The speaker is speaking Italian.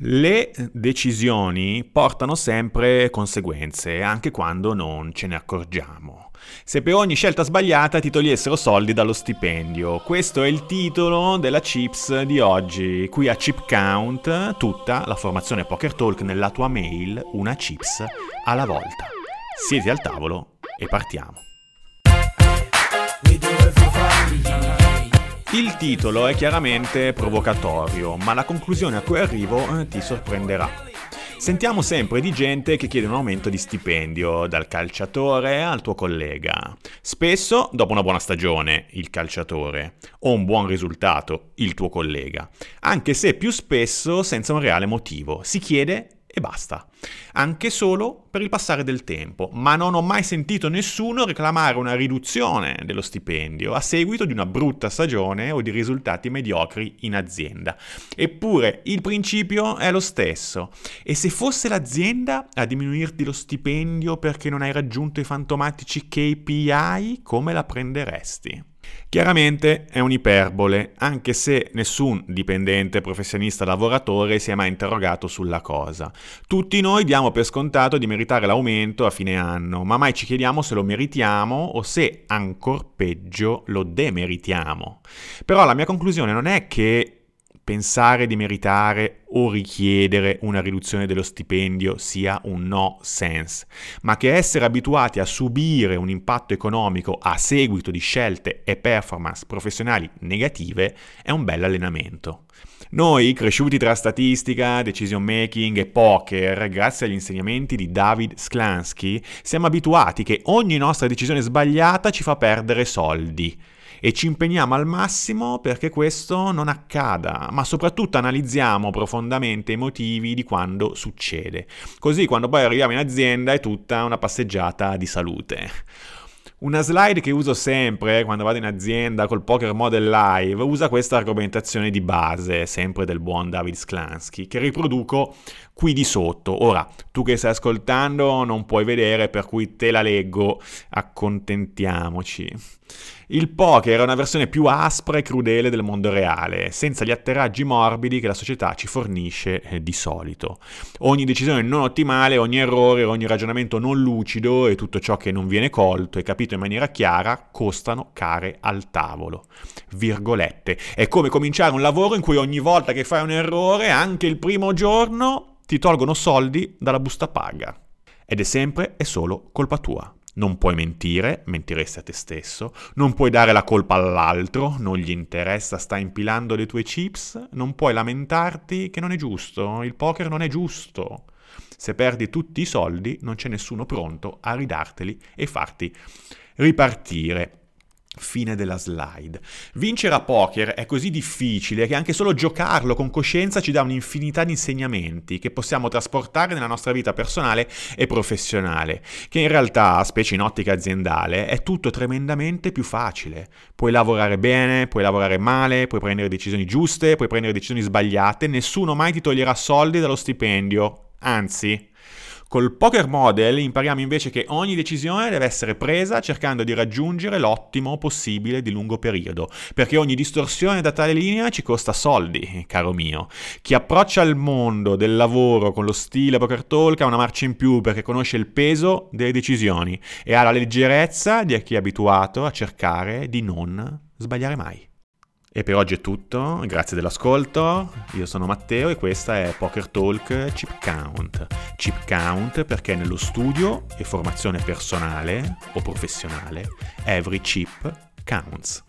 Le decisioni portano sempre conseguenze, anche quando non ce ne accorgiamo. Se per ogni scelta sbagliata ti togliessero soldi dallo stipendio. Questo è il titolo della Chips di oggi. Qui a Chip Count, tutta la formazione Poker Talk nella tua mail, una Chips alla volta. Siete al tavolo e partiamo. Il titolo è chiaramente provocatorio, ma la conclusione a cui arrivo eh, ti sorprenderà. Sentiamo sempre di gente che chiede un aumento di stipendio, dal calciatore al tuo collega. Spesso dopo una buona stagione, il calciatore, o un buon risultato, il tuo collega. Anche se più spesso senza un reale motivo. Si chiede e basta. Anche solo per il passare del tempo, ma non ho mai sentito nessuno reclamare una riduzione dello stipendio a seguito di una brutta stagione o di risultati mediocri in azienda. Eppure il principio è lo stesso. E se fosse l'azienda a diminuirti lo stipendio perché non hai raggiunto i fantomatici KPI, come la prenderesti? Chiaramente è un'iperbole, anche se nessun dipendente, professionista, lavoratore si è mai interrogato sulla cosa. Tutti noi diamo per scontato di meritare l'aumento a fine anno, ma mai ci chiediamo se lo meritiamo o se, ancor peggio, lo demeritiamo. Però la mia conclusione non è che pensare di meritare o richiedere una riduzione dello stipendio sia un no sense, ma che essere abituati a subire un impatto economico a seguito di scelte e performance professionali negative è un bel allenamento. Noi, cresciuti tra statistica, decision making e poker, grazie agli insegnamenti di David Sklansky, siamo abituati che ogni nostra decisione sbagliata ci fa perdere soldi e ci impegniamo al massimo perché questo non accada, ma soprattutto analizziamo profondamente i motivi di quando succede. Così quando poi arriviamo in azienda è tutta una passeggiata di salute. Una slide che uso sempre quando vado in azienda col Poker Model Live usa questa argomentazione di base, sempre del buon David Sklansky, che riproduco qui di sotto. Ora, tu che stai ascoltando non puoi vedere, per cui te la leggo, accontentiamoci. Il poker è una versione più aspra e crudele del mondo reale, senza gli atterraggi morbidi che la società ci fornisce eh, di solito. Ogni decisione non ottimale, ogni errore, ogni ragionamento non lucido e tutto ciò che non viene colto e capito in maniera chiara costano care al tavolo. Virgolette. È come cominciare un lavoro in cui ogni volta che fai un errore, anche il primo giorno, ti tolgono soldi dalla busta paga. Ed è sempre e solo colpa tua. Non puoi mentire, mentiresti a te stesso, non puoi dare la colpa all'altro, non gli interessa, sta impilando le tue chips, non puoi lamentarti che non è giusto, il poker non è giusto. Se perdi tutti i soldi non c'è nessuno pronto a ridarteli e farti ripartire. Fine della slide. Vincere a poker è così difficile che anche solo giocarlo con coscienza ci dà un'infinità di insegnamenti che possiamo trasportare nella nostra vita personale e professionale, che in realtà, specie in ottica aziendale, è tutto tremendamente più facile. Puoi lavorare bene, puoi lavorare male, puoi prendere decisioni giuste, puoi prendere decisioni sbagliate, nessuno mai ti toglierà soldi dallo stipendio, anzi Col poker model impariamo invece che ogni decisione deve essere presa cercando di raggiungere l'ottimo possibile di lungo periodo, perché ogni distorsione da tale linea ci costa soldi, caro mio. Chi approccia il mondo del lavoro con lo stile poker talk ha una marcia in più perché conosce il peso delle decisioni e ha la leggerezza di chi è abituato a cercare di non sbagliare mai. E per oggi è tutto, grazie dell'ascolto, io sono Matteo e questa è Poker Talk Chip Count. Chip Count perché nello studio e formazione personale o professionale, every chip counts.